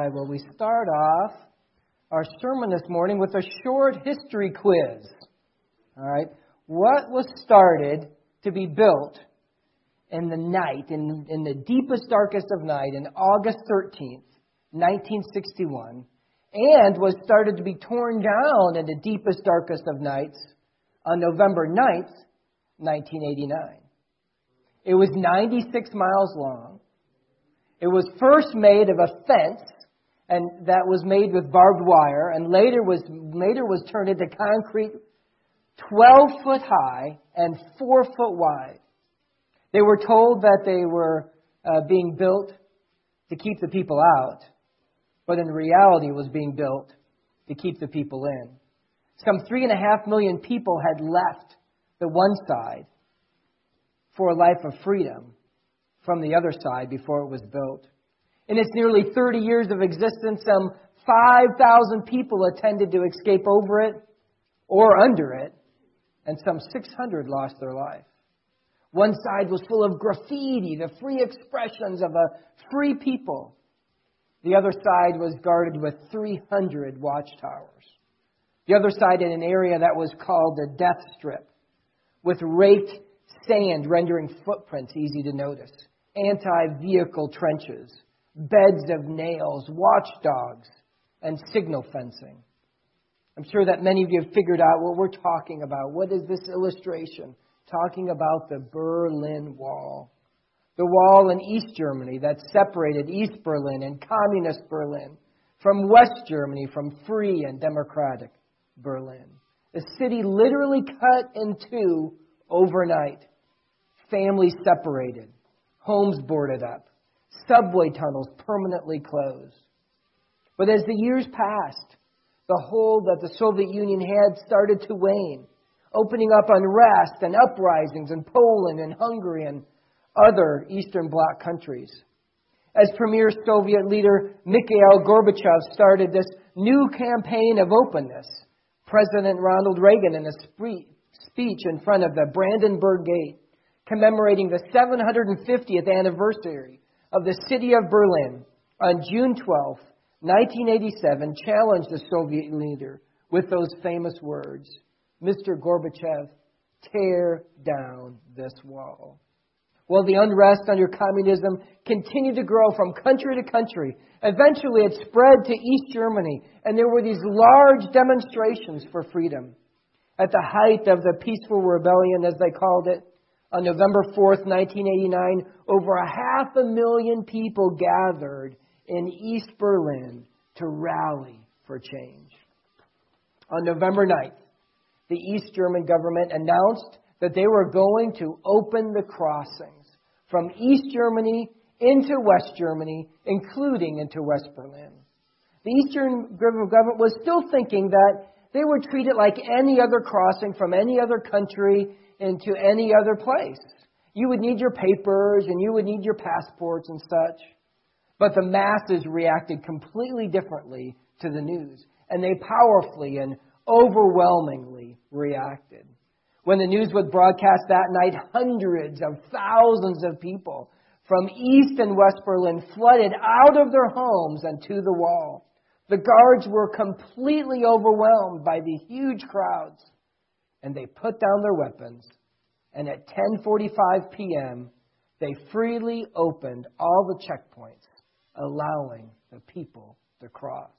right, well, we start off our sermon this morning with a short history quiz. All right, what was started to be built in the night, in, in the deepest, darkest of night, in August 13th, 1961, and was started to be torn down in the deepest, darkest of nights on November 9th, 1989. It was 96 miles long. It was first made of a fence and that was made with barbed wire and later was later was turned into concrete 12 foot high and 4 foot wide. They were told that they were uh, being built to keep the people out, but in reality it was being built to keep the people in. Some three and a half million people had left the one side for a life of freedom from the other side before it was built. In its nearly 30 years of existence, some 5,000 people attempted to escape over it or under it, and some 600 lost their life. One side was full of graffiti, the free expressions of a free people. The other side was guarded with 300 watchtowers. The other side in an area that was called the death strip, with raked sand rendering footprints easy to notice, anti vehicle trenches, beds of nails, watchdogs, and signal fencing. I'm sure that many of you have figured out what we're talking about. What is this illustration? talking about the Berlin Wall. The wall in East Germany that separated East Berlin and Communist Berlin from West Germany, from free and democratic Berlin. The city literally cut in two overnight. Families separated, homes boarded up, subway tunnels permanently closed. But as the years passed, the hold that the Soviet Union had started to wane opening up unrest and uprisings in Poland and Hungary and other Eastern Bloc countries. As premier Soviet leader Mikhail Gorbachev started this new campaign of openness, President Ronald Reagan, in a speech in front of the Brandenburg Gate, commemorating the 750th anniversary of the city of Berlin on June 12, 1987, challenged the Soviet leader with those famous words Mr. Gorbachev, tear down this wall. Well, the unrest under communism continued to grow from country to country. Eventually, it spread to East Germany, and there were these large demonstrations for freedom. At the height of the peaceful rebellion, as they called it, on November 4th, 1989, over a half a million people gathered in East Berlin to rally for change. On November 9th, the East German government announced that they were going to open the crossings from East Germany into West Germany, including into West Berlin. The Eastern government was still thinking that they would treat it like any other crossing from any other country into any other place. You would need your papers and you would need your passports and such. But the masses reacted completely differently to the news, and they powerfully and overwhelmingly reacted. When the news was broadcast that night, hundreds of thousands of people from East and West Berlin flooded out of their homes and to the wall. The guards were completely overwhelmed by the huge crowds, and they put down their weapons. And at 10:45 p.m., they freely opened all the checkpoints, allowing the people to cross.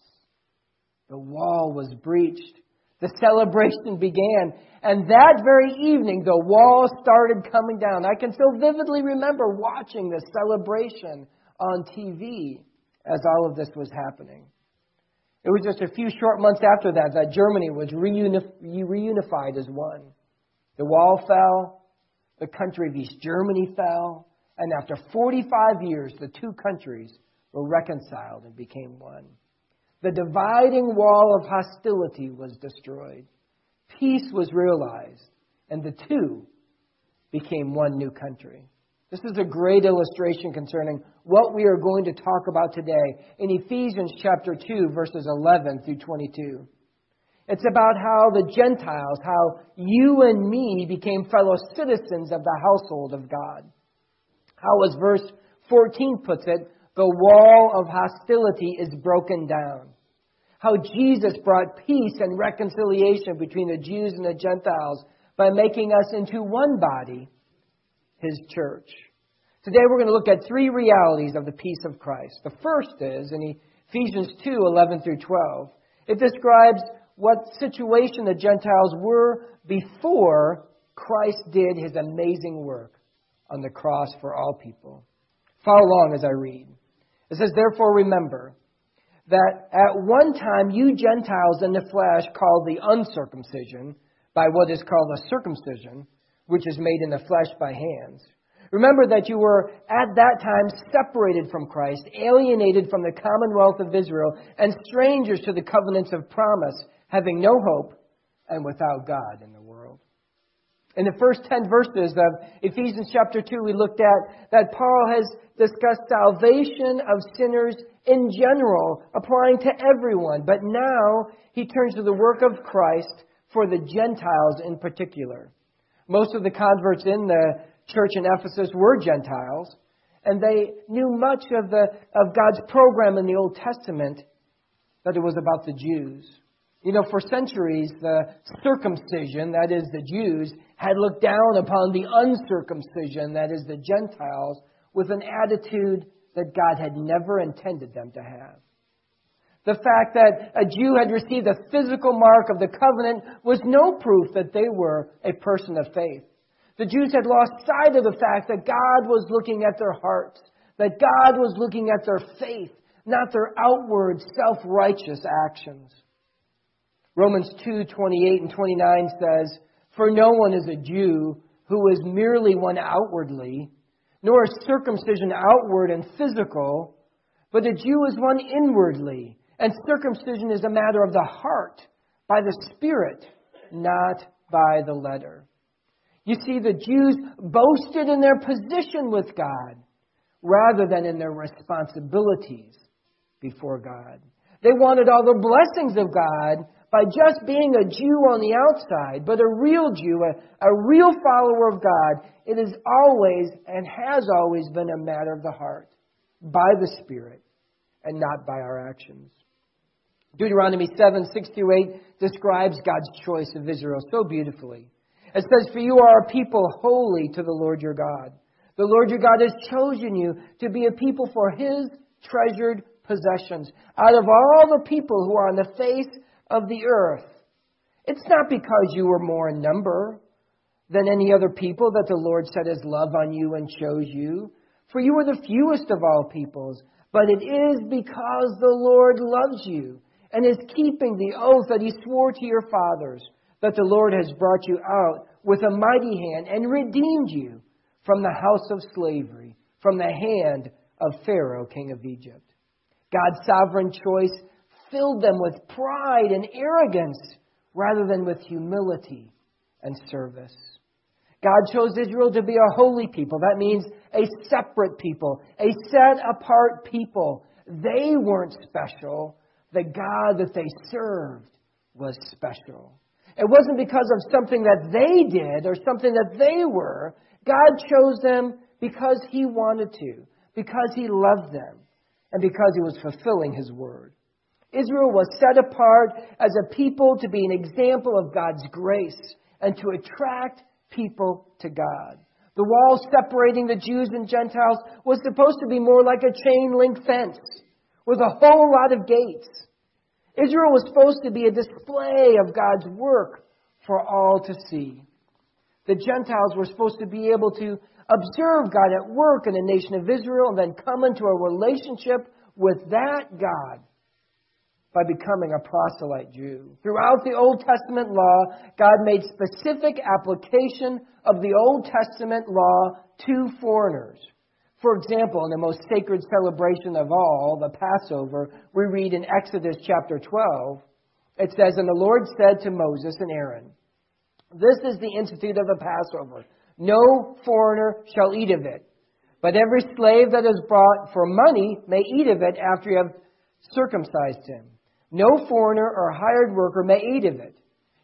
The wall was breached the celebration began. And that very evening, the wall started coming down. I can still vividly remember watching the celebration on TV as all of this was happening. It was just a few short months after that that Germany was reunified as one. The wall fell, the country of East Germany fell, and after 45 years, the two countries were reconciled and became one. The dividing wall of hostility was destroyed. Peace was realized, and the two became one new country. This is a great illustration concerning what we are going to talk about today in Ephesians chapter 2, verses 11 through 22. It's about how the Gentiles, how you and me became fellow citizens of the household of God. How, as verse 14 puts it, the wall of hostility is broken down. How Jesus brought peace and reconciliation between the Jews and the Gentiles by making us into one body, His church. Today we're going to look at three realities of the peace of Christ. The first is in Ephesians 2 11 through 12. It describes what situation the Gentiles were before Christ did his amazing work on the cross for all people. Follow along as I read. It says, Therefore remember that at one time you Gentiles in the flesh called the uncircumcision by what is called a circumcision, which is made in the flesh by hands Remember that you were at that time separated from Christ, alienated from the commonwealth of Israel, and strangers to the covenants of promise, having no hope and without God in the world. In the first 10 verses of Ephesians chapter 2, we looked at that Paul has discussed salvation of sinners in general, applying to everyone. But now he turns to the work of Christ for the Gentiles in particular. Most of the converts in the church in Ephesus were Gentiles, and they knew much of, the, of God's program in the Old Testament, but it was about the Jews. You know, for centuries, the circumcision, that is the Jews, had looked down upon the uncircumcision, that is the Gentiles, with an attitude that God had never intended them to have. The fact that a Jew had received a physical mark of the covenant was no proof that they were a person of faith. The Jews had lost sight of the fact that God was looking at their hearts, that God was looking at their faith, not their outward self-righteous actions. Romans 2:28 and 29 says, "For no one is a Jew who is merely one outwardly, nor is circumcision outward and physical, but a Jew is one inwardly, and circumcision is a matter of the heart, by the Spirit, not by the letter." You see, the Jews boasted in their position with God rather than in their responsibilities before God. They wanted all the blessings of God by just being a Jew on the outside, but a real Jew, a, a real follower of God, it is always and has always been a matter of the heart, by the Spirit, and not by our actions. Deuteronomy 7 6 through 8 describes God's choice of Israel so beautifully. It says, For you are a people holy to the Lord your God. The Lord your God has chosen you to be a people for his treasured possessions out of all the people who are on the face of the earth. It's not because you were more in number than any other people that the Lord set his love on you and chose you. For you are the fewest of all peoples, but it is because the Lord loves you and is keeping the oath that he swore to your fathers that the Lord has brought you out with a mighty hand and redeemed you from the house of slavery, from the hand of Pharaoh, king of Egypt. God's sovereign choice filled them with pride and arrogance rather than with humility and service. God chose Israel to be a holy people. That means a separate people, a set apart people. They weren't special. The God that they served was special. It wasn't because of something that they did or something that they were. God chose them because He wanted to, because He loved them, and because He was fulfilling His word. Israel was set apart as a people to be an example of God's grace and to attract people to God. The wall separating the Jews and Gentiles was supposed to be more like a chain link fence with a whole lot of gates. Israel was supposed to be a display of God's work for all to see. The Gentiles were supposed to be able to observe God at work in the nation of Israel and then come into a relationship with that God by becoming a proselyte Jew. Throughout the Old Testament law, God made specific application of the Old Testament law to foreigners. For example, in the most sacred celebration of all, the Passover, we read in Exodus chapter 12, it says, And the Lord said to Moses and Aaron, This is the institute of the Passover. No foreigner shall eat of it, but every slave that is brought for money may eat of it after you have circumcised him. No foreigner or hired worker may eat of it.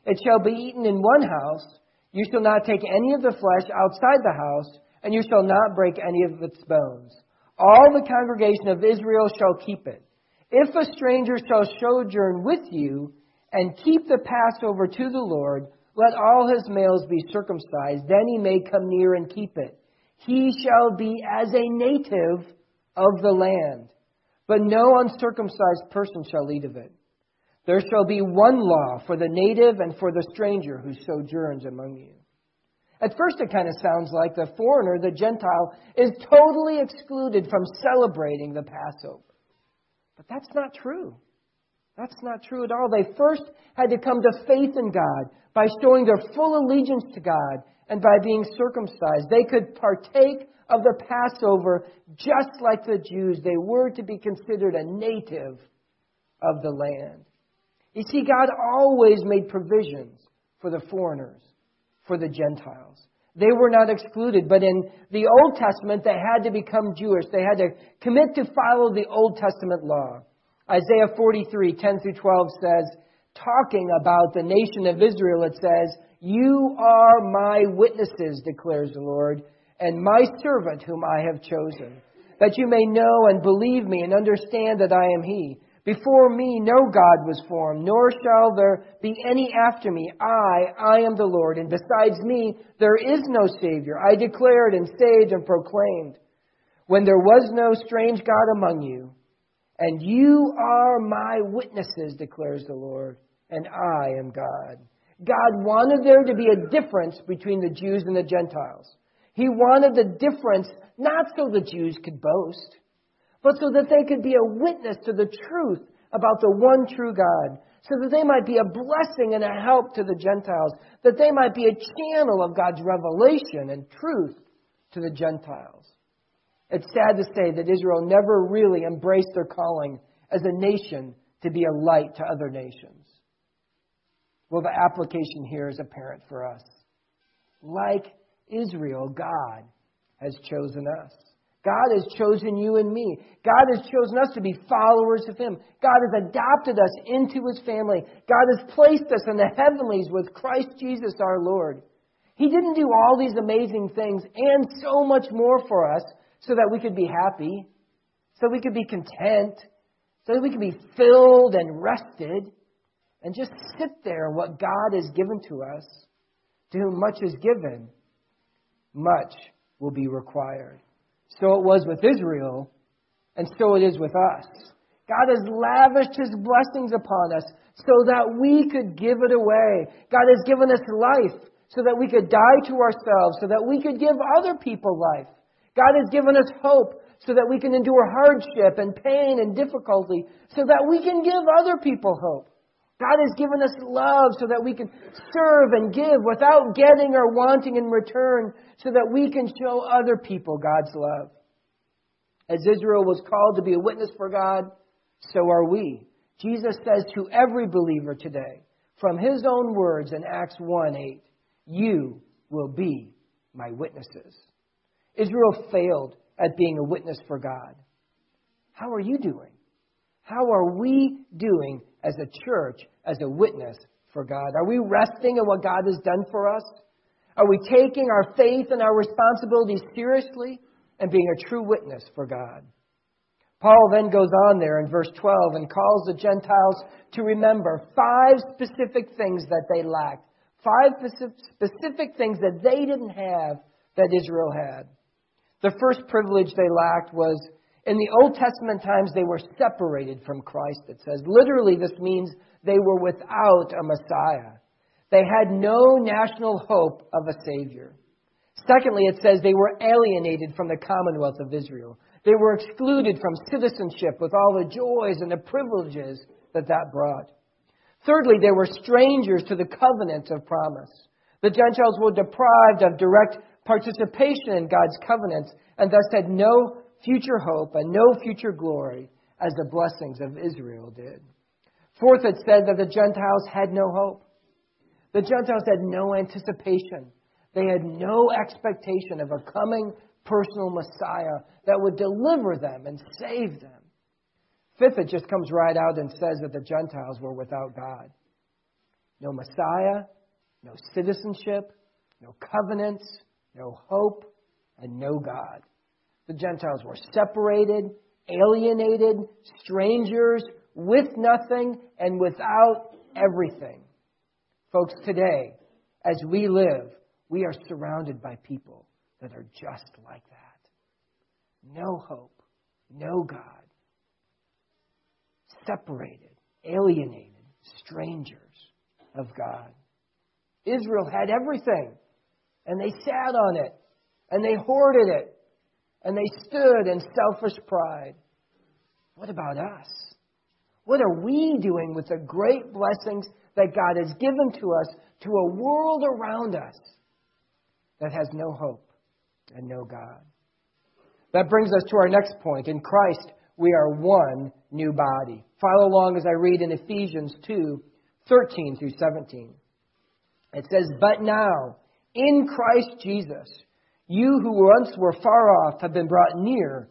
It shall be eaten in one house. You shall not take any of the flesh outside the house and you shall not break any of its bones. All the congregation of Israel shall keep it. If a stranger shall sojourn with you and keep the Passover to the Lord, let all his males be circumcised, then he may come near and keep it. He shall be as a native of the land, but no uncircumcised person shall eat of it. There shall be one law for the native and for the stranger who sojourns among you. At first, it kind of sounds like the foreigner, the Gentile, is totally excluded from celebrating the Passover. But that's not true. That's not true at all. They first had to come to faith in God by showing their full allegiance to God and by being circumcised. They could partake of the Passover just like the Jews. They were to be considered a native of the land. You see, God always made provisions for the foreigners for the Gentiles. They were not excluded, but in the Old Testament, they had to become Jewish. They had to commit to follow the Old Testament law. Isaiah 43, 10 through 12 says, talking about the nation of Israel, it says, You are my witnesses, declares the Lord, and my servant whom I have chosen, that you may know and believe me and understand that I am He. Before me no God was formed, nor shall there be any after me. I, I am the Lord, and besides me there is no Savior. I declared and saved and proclaimed when there was no strange God among you. And you are my witnesses, declares the Lord, and I am God. God wanted there to be a difference between the Jews and the Gentiles. He wanted the difference not so the Jews could boast but so that they could be a witness to the truth about the one true God, so that they might be a blessing and a help to the Gentiles, that they might be a channel of God's revelation and truth to the Gentiles. It's sad to say that Israel never really embraced their calling as a nation to be a light to other nations. Well, the application here is apparent for us. Like Israel, God has chosen us. God has chosen you and me. God has chosen us to be followers of Him. God has adopted us into His family. God has placed us in the heavenlies with Christ Jesus our Lord. He didn't do all these amazing things and so much more for us so that we could be happy, so we could be content, so that we could be filled and rested, and just sit there what God has given to us. To whom much is given, much will be required. So it was with Israel, and so it is with us. God has lavished His blessings upon us so that we could give it away. God has given us life so that we could die to ourselves, so that we could give other people life. God has given us hope so that we can endure hardship and pain and difficulty, so that we can give other people hope. God has given us love so that we can serve and give without getting or wanting in return, so that we can show other people God's love. As Israel was called to be a witness for God, so are we. Jesus says to every believer today, from his own words in Acts 1 8, you will be my witnesses. Israel failed at being a witness for God. How are you doing? How are we doing as a church, as a witness for God? Are we resting in what God has done for us? Are we taking our faith and our responsibilities seriously and being a true witness for God? Paul then goes on there in verse 12 and calls the Gentiles to remember five specific things that they lacked. Five specific things that they didn't have that Israel had. The first privilege they lacked was in the Old Testament times, they were separated from Christ, it says. Literally, this means they were without a Messiah. They had no national hope of a Savior. Secondly, it says they were alienated from the commonwealth of Israel. They were excluded from citizenship with all the joys and the privileges that that brought. Thirdly, they were strangers to the covenant of promise. The Gentiles were deprived of direct participation in God's covenants and thus had no future hope and no future glory as the blessings of Israel did. Fourth, it said that the Gentiles had no hope. The Gentiles had no anticipation. They had no expectation of a coming personal Messiah that would deliver them and save them. Fifth, it just comes right out and says that the Gentiles were without God. No Messiah, no citizenship, no covenants, no hope, and no God. The Gentiles were separated, alienated, strangers, with nothing, and without everything. Folks, today, as we live, we are surrounded by people that are just like that. No hope, no God. Separated, alienated, strangers of God. Israel had everything, and they sat on it, and they hoarded it, and they stood in selfish pride. What about us? What are we doing with the great blessings that God has given to us to a world around us that has no hope and no God? That brings us to our next point. In Christ, we are one new body. Follow along as I read in Ephesians 2 13 through 17. It says, But now, in Christ Jesus, you who once were far off have been brought near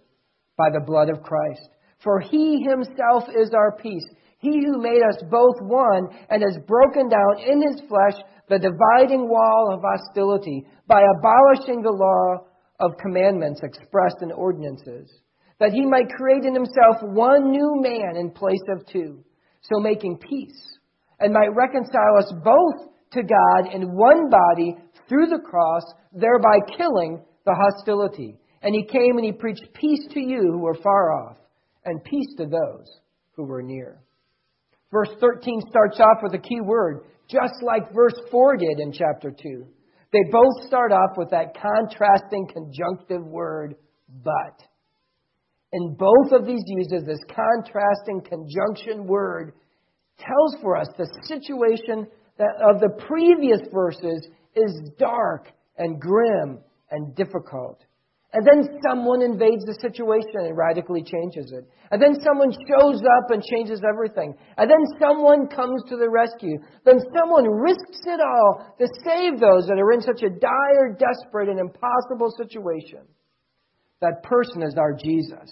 by the blood of Christ. For he himself is our peace. He who made us both one and has broken down in his flesh the dividing wall of hostility by abolishing the law of commandments expressed in ordinances, that he might create in himself one new man in place of two, so making peace, and might reconcile us both to God in one body through the cross, thereby killing the hostility. And he came and he preached peace to you who were far off, and peace to those who were near. Verse 13 starts off with a key word, just like verse 4 did in chapter 2. They both start off with that contrasting conjunctive word, but. In both of these uses, this contrasting conjunction word tells for us the situation that of the previous verses is dark and grim and difficult. And then someone invades the situation and radically changes it. And then someone shows up and changes everything. And then someone comes to the rescue. Then someone risks it all to save those that are in such a dire, desperate, and impossible situation. That person is our Jesus.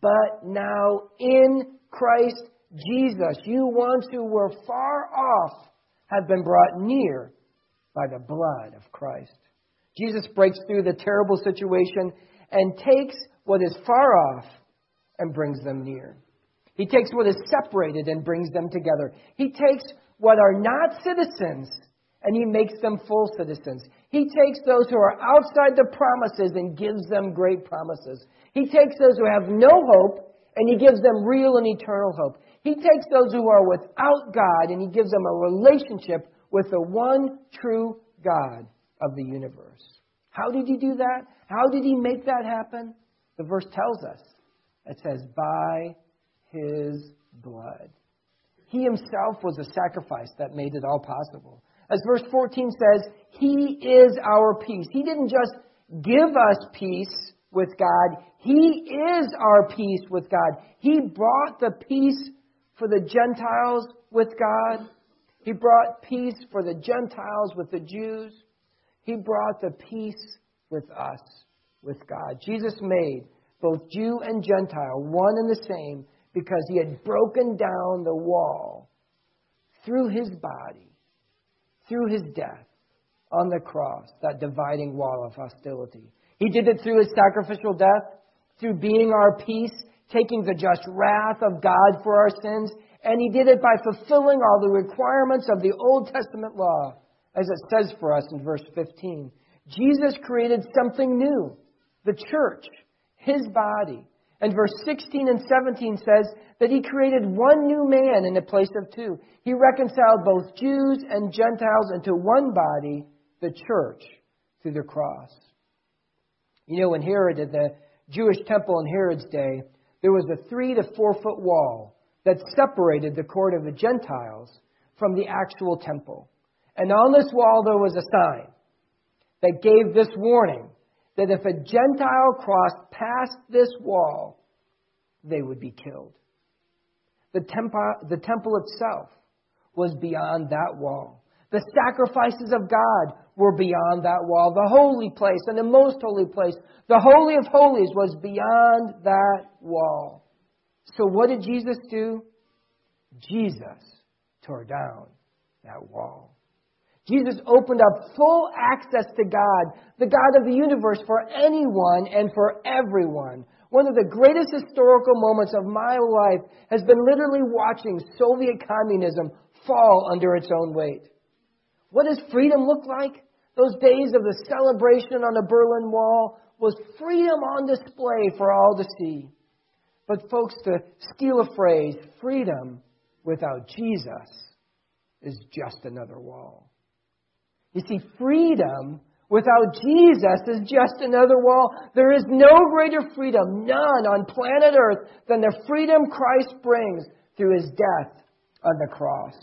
But now in Christ Jesus, you ones who were far off have been brought near by the blood of Christ. Jesus breaks through the terrible situation and takes what is far off and brings them near. He takes what is separated and brings them together. He takes what are not citizens and he makes them full citizens. He takes those who are outside the promises and gives them great promises. He takes those who have no hope and he gives them real and eternal hope. He takes those who are without God and he gives them a relationship with the one true God of the universe. How did he do that? How did he make that happen? The verse tells us. It says, by his blood. He himself was a sacrifice that made it all possible. As verse 14 says, He is our peace. He didn't just give us peace with God, He is our peace with God. He brought the peace for the Gentiles with God. He brought peace for the Gentiles with the Jews. He brought the peace with us, with God. Jesus made both Jew and Gentile one and the same because he had broken down the wall through his body, through his death on the cross, that dividing wall of hostility. He did it through his sacrificial death, through being our peace, taking the just wrath of God for our sins, and he did it by fulfilling all the requirements of the Old Testament law, as it says for us in verse 15. Jesus created something new, the church, his body. And verse 16 and 17 says that he created one new man in the place of two. He reconciled both Jews and Gentiles into one body, the church, through the cross. You know, in Herod, at the Jewish temple in Herod's day, there was a three to four foot wall that separated the court of the Gentiles from the actual temple. And on this wall there was a sign that gave this warning that if a Gentile crossed past this wall, they would be killed. The temple, the temple itself was beyond that wall. The sacrifices of God were beyond that wall. The holy place and the most holy place, the Holy of Holies, was beyond that wall. So what did Jesus do? Jesus tore down that wall. Jesus opened up full access to God, the God of the universe, for anyone and for everyone. One of the greatest historical moments of my life has been literally watching Soviet communism fall under its own weight. What does freedom look like? Those days of the celebration on the Berlin Wall was freedom on display for all to see. But, folks, to steal a phrase, freedom without Jesus is just another wall. You see, freedom without Jesus is just another wall. There is no greater freedom, none on planet Earth, than the freedom Christ brings through his death on the cross.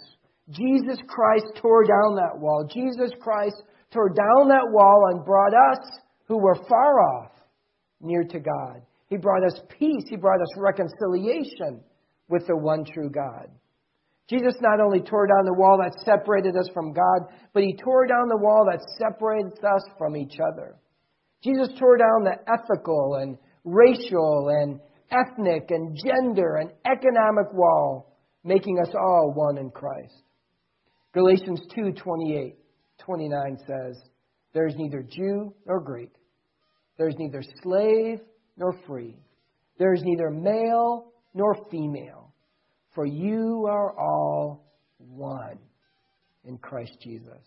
Jesus Christ tore down that wall. Jesus Christ tore down that wall and brought us, who were far off, near to God. He brought us peace. He brought us reconciliation with the one true God. Jesus not only tore down the wall that separated us from God, but he tore down the wall that separates us from each other. Jesus tore down the ethical and racial and ethnic and gender and economic wall, making us all one in Christ. Galatians 2 28, 29 says, There is neither Jew nor Greek, there is neither slave nor free, there is neither male nor female for you are all one in Christ Jesus.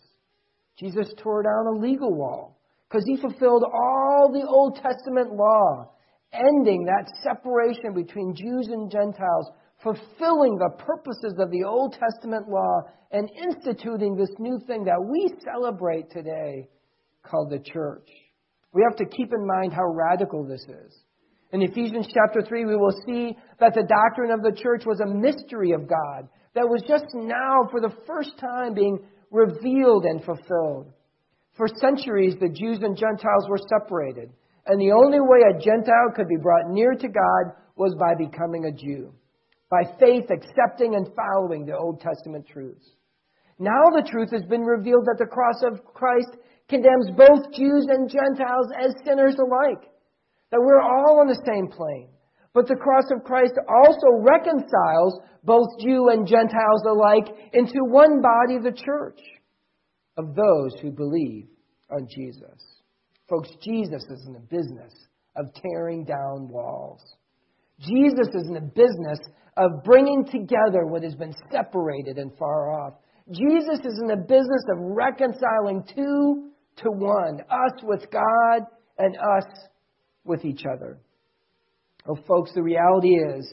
Jesus tore down a legal wall because he fulfilled all the Old Testament law, ending that separation between Jews and Gentiles, fulfilling the purposes of the Old Testament law, and instituting this new thing that we celebrate today called the church. We have to keep in mind how radical this is. In Ephesians chapter 3, we will see that the doctrine of the church was a mystery of God that was just now, for the first time, being revealed and fulfilled. For centuries, the Jews and Gentiles were separated, and the only way a Gentile could be brought near to God was by becoming a Jew, by faith accepting and following the Old Testament truths. Now the truth has been revealed that the cross of Christ condemns both Jews and Gentiles as sinners alike that we're all on the same plane. But the cross of Christ also reconciles both Jew and Gentiles alike into one body, the church, of those who believe on Jesus. Folks, Jesus is in the business of tearing down walls. Jesus is in the business of bringing together what has been separated and far off. Jesus is in the business of reconciling two to one, us with God and us with each other. Oh, folks, the reality is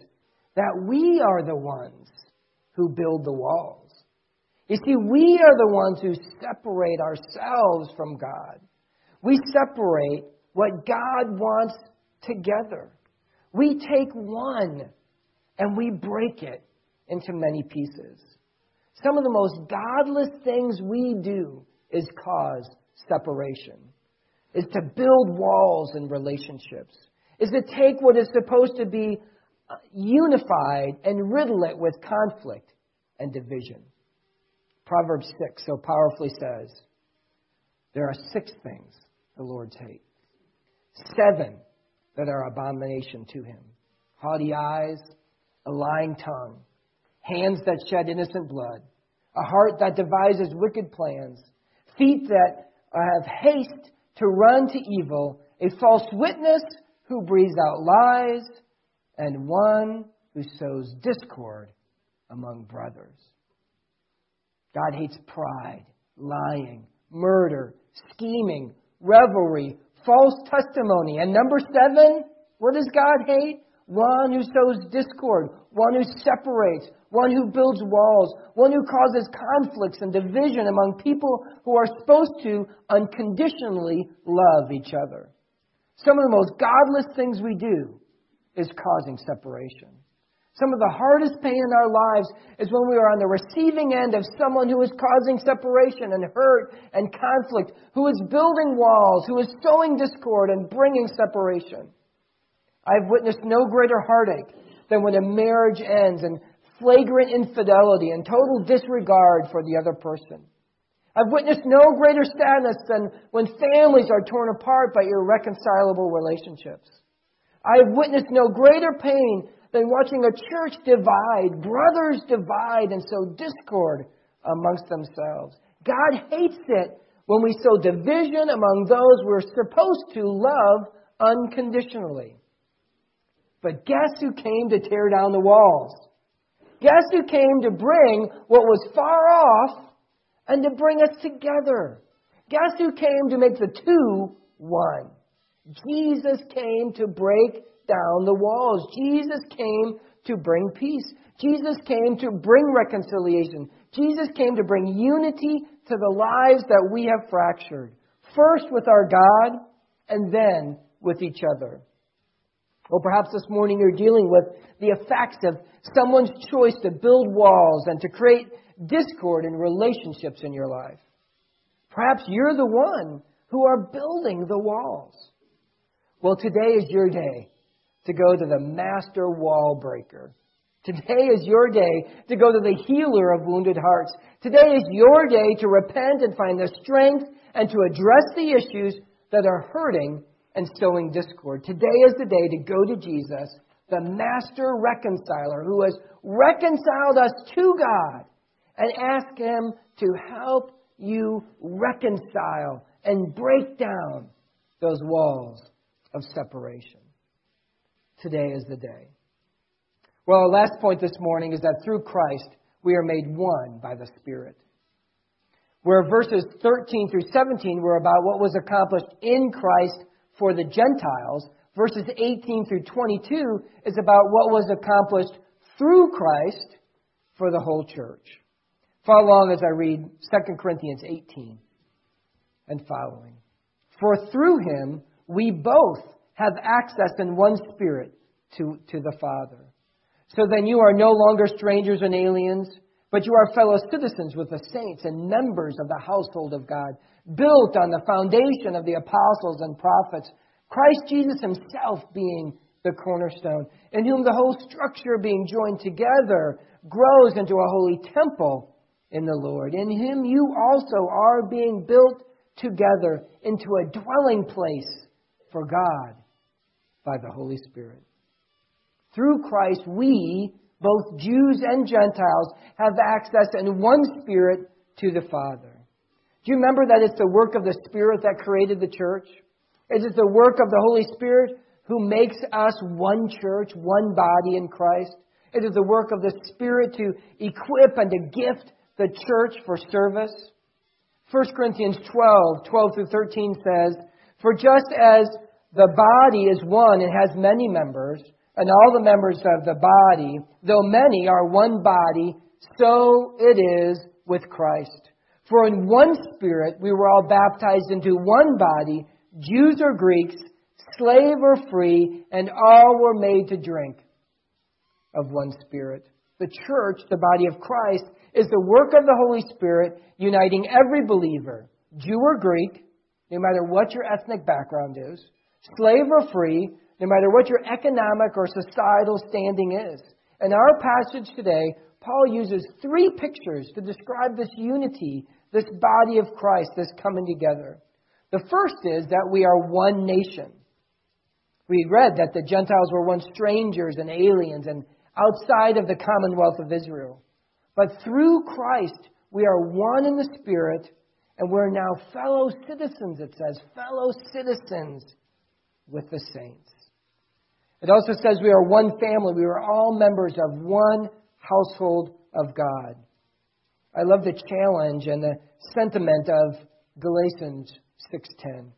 that we are the ones who build the walls. You see, we are the ones who separate ourselves from God. We separate what God wants together. We take one and we break it into many pieces. Some of the most godless things we do is cause separation is to build walls in relationships, is to take what is supposed to be uh, unified and riddle it with conflict and division. Proverbs 6 so powerfully says, There are six things the Lord hates, seven that are abomination to him haughty eyes, a lying tongue, hands that shed innocent blood, a heart that devises wicked plans, feet that have haste to run to evil, a false witness who breathes out lies, and one who sows discord among brothers. God hates pride, lying, murder, scheming, revelry, false testimony. And number seven, what does God hate? One who sows discord, one who separates, one who builds walls, one who causes conflicts and division among people who are supposed to unconditionally love each other. Some of the most godless things we do is causing separation. Some of the hardest pain in our lives is when we are on the receiving end of someone who is causing separation and hurt and conflict, who is building walls, who is sowing discord and bringing separation. I've witnessed no greater heartache than when a marriage ends in flagrant infidelity and total disregard for the other person. I've witnessed no greater sadness than when families are torn apart by irreconcilable relationships. I have witnessed no greater pain than watching a church divide, brothers divide, and sow discord amongst themselves. God hates it when we sow division among those we're supposed to love unconditionally. But guess who came to tear down the walls? Guess who came to bring what was far off and to bring us together? Guess who came to make the two one? Jesus came to break down the walls. Jesus came to bring peace. Jesus came to bring reconciliation. Jesus came to bring unity to the lives that we have fractured. First with our God and then with each other. Or perhaps this morning you're dealing with the effects of someone's choice to build walls and to create discord in relationships in your life. Perhaps you're the one who are building the walls. Well, today is your day to go to the master wall breaker. Today is your day to go to the healer of wounded hearts. Today is your day to repent and find the strength and to address the issues that are hurting and sowing discord. Today is the day to go to Jesus, the master reconciler who has reconciled us to God, and ask Him to help you reconcile and break down those walls of separation. Today is the day. Well, our last point this morning is that through Christ we are made one by the Spirit. Where verses 13 through 17 were about what was accomplished in Christ for the Gentiles, verses 18 through 22 is about what was accomplished through Christ for the whole church. Follow along as I read 2 Corinthians 18 and following. For through him we both have access in one spirit to, to the Father. So then you are no longer strangers and aliens, but you are fellow citizens with the saints and members of the household of God built on the foundation of the apostles and prophets, Christ Jesus himself being the cornerstone, in whom the whole structure being joined together grows into a holy temple in the Lord. In him you also are being built together into a dwelling place for God by the Holy Spirit. Through Christ, we, both Jews and Gentiles, have access in one Spirit to the Father. Do you remember that it's the work of the Spirit that created the church? It is the work of the Holy Spirit who makes us one church, one body in Christ. It is the work of the Spirit to equip and to gift the church for service. 1 Corinthians 12, 12 through 13 says, For just as the body is one and has many members, and all the members of the body, though many are one body, so it is with Christ. For in one Spirit we were all baptized into one body, Jews or Greeks, slave or free, and all were made to drink of one Spirit. The church, the body of Christ, is the work of the Holy Spirit uniting every believer, Jew or Greek, no matter what your ethnic background is, slave or free, no matter what your economic or societal standing is. In our passage today, Paul uses three pictures to describe this unity this body of Christ that's coming together. The first is that we are one nation. We read that the Gentiles were once strangers and aliens and outside of the commonwealth of Israel. But through Christ, we are one in the Spirit, and we're now fellow citizens, it says, fellow citizens with the saints. It also says we are one family. We are all members of one household of God. I love the challenge and the sentiment of Galatians 6:10.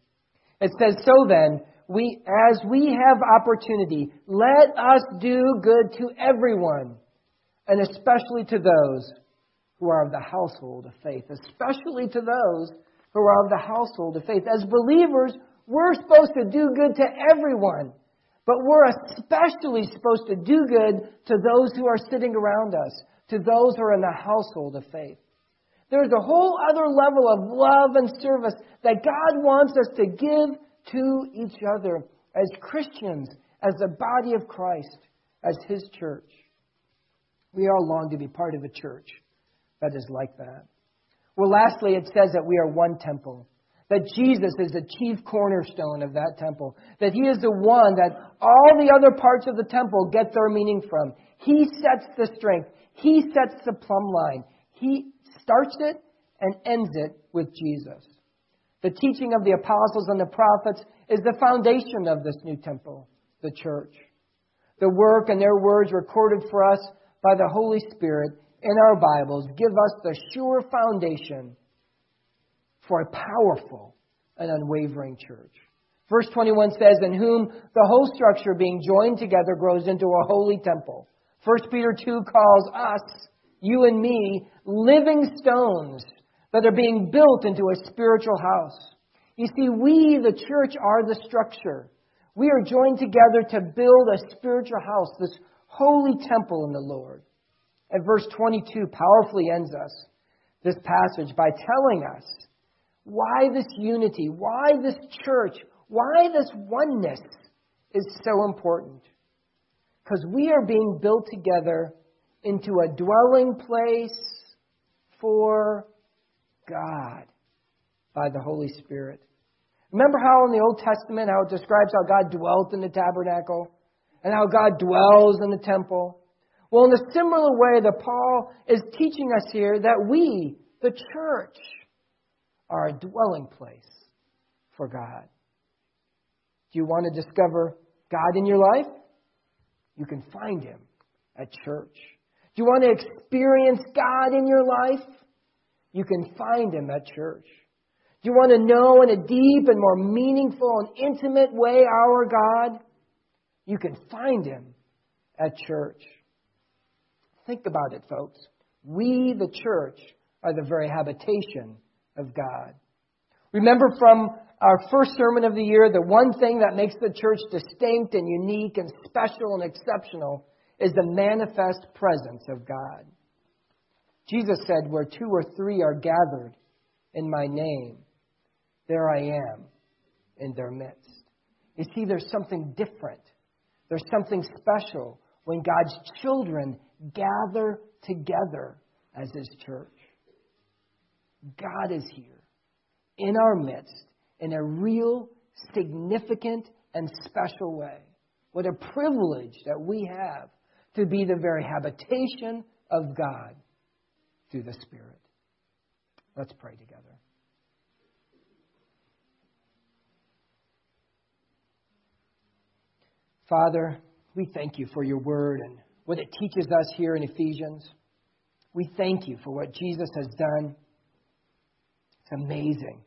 It says, "So then, we as we have opportunity, let us do good to everyone, and especially to those who are of the household of faith, especially to those who are of the household of faith. As believers, we're supposed to do good to everyone, but we're especially supposed to do good to those who are sitting around us, to those who are in the household of faith. There's a whole other level of love and service that God wants us to give to each other as Christians, as the body of Christ, as His church. We all long to be part of a church that is like that. Well, lastly, it says that we are one temple. That Jesus is the chief cornerstone of that temple. That He is the one that all the other parts of the temple get their meaning from. He sets the strength. He sets the plumb line. He starts it and ends it with Jesus. The teaching of the apostles and the prophets is the foundation of this new temple, the church. The work and their words recorded for us by the Holy Spirit in our Bibles give us the sure foundation for a powerful and unwavering church. Verse 21 says, In whom the whole structure being joined together grows into a holy temple. 1 Peter 2 calls us, you and me, living stones that are being built into a spiritual house. You see, we, the church, are the structure. We are joined together to build a spiritual house, this holy temple in the Lord. And verse 22 powerfully ends us, this passage, by telling us why this unity, why this church, why this oneness is so important. Because we are being built together into a dwelling place for God by the Holy Spirit. Remember how in the Old Testament, how it describes how God dwelt in the tabernacle and how God dwells in the temple? Well, in a similar way that Paul is teaching us here that we, the church, are a dwelling place for God. Do you want to discover God in your life? You can find Him at church. Do you want to experience God in your life? You can find Him at church. Do you want to know in a deep and more meaningful and intimate way our God? You can find Him at church. Think about it, folks. We, the church, are the very habitation of God. Remember from our first sermon of the year, the one thing that makes the church distinct and unique and special and exceptional is the manifest presence of God. Jesus said, Where two or three are gathered in my name, there I am in their midst. You see, there's something different. There's something special when God's children gather together as His church. God is here in our midst in a real, significant, and special way. What a privilege that we have to be the very habitation of God through the Spirit. Let's pray together. Father, we thank you for your word and what it teaches us here in Ephesians. We thank you for what Jesus has done. Amazing.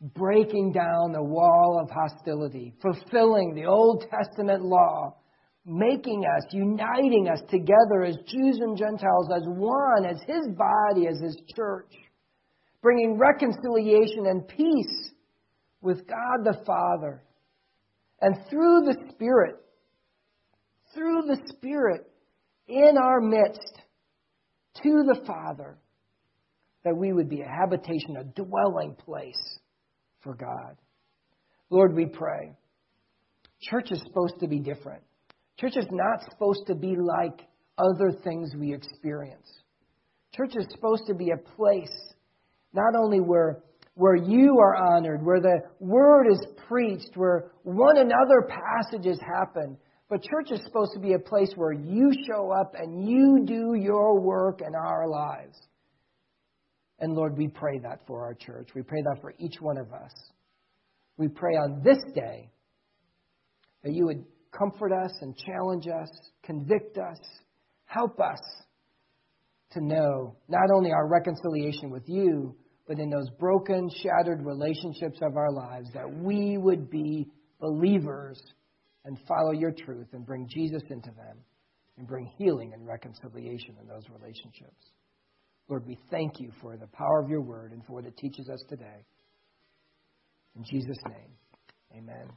Breaking down the wall of hostility, fulfilling the Old Testament law, making us, uniting us together as Jews and Gentiles, as one, as His body, as His church, bringing reconciliation and peace with God the Father. And through the Spirit, through the Spirit in our midst to the Father, that we would be a habitation, a dwelling place for God. Lord, we pray. Church is supposed to be different. Church is not supposed to be like other things we experience. Church is supposed to be a place not only where, where you are honored, where the word is preached, where one another passages happen, but church is supposed to be a place where you show up and you do your work in our lives. And Lord, we pray that for our church. We pray that for each one of us. We pray on this day that you would comfort us and challenge us, convict us, help us to know not only our reconciliation with you, but in those broken, shattered relationships of our lives, that we would be believers and follow your truth and bring Jesus into them and bring healing and reconciliation in those relationships. Lord, we thank you for the power of your word and for what it teaches us today. In Jesus' name, amen.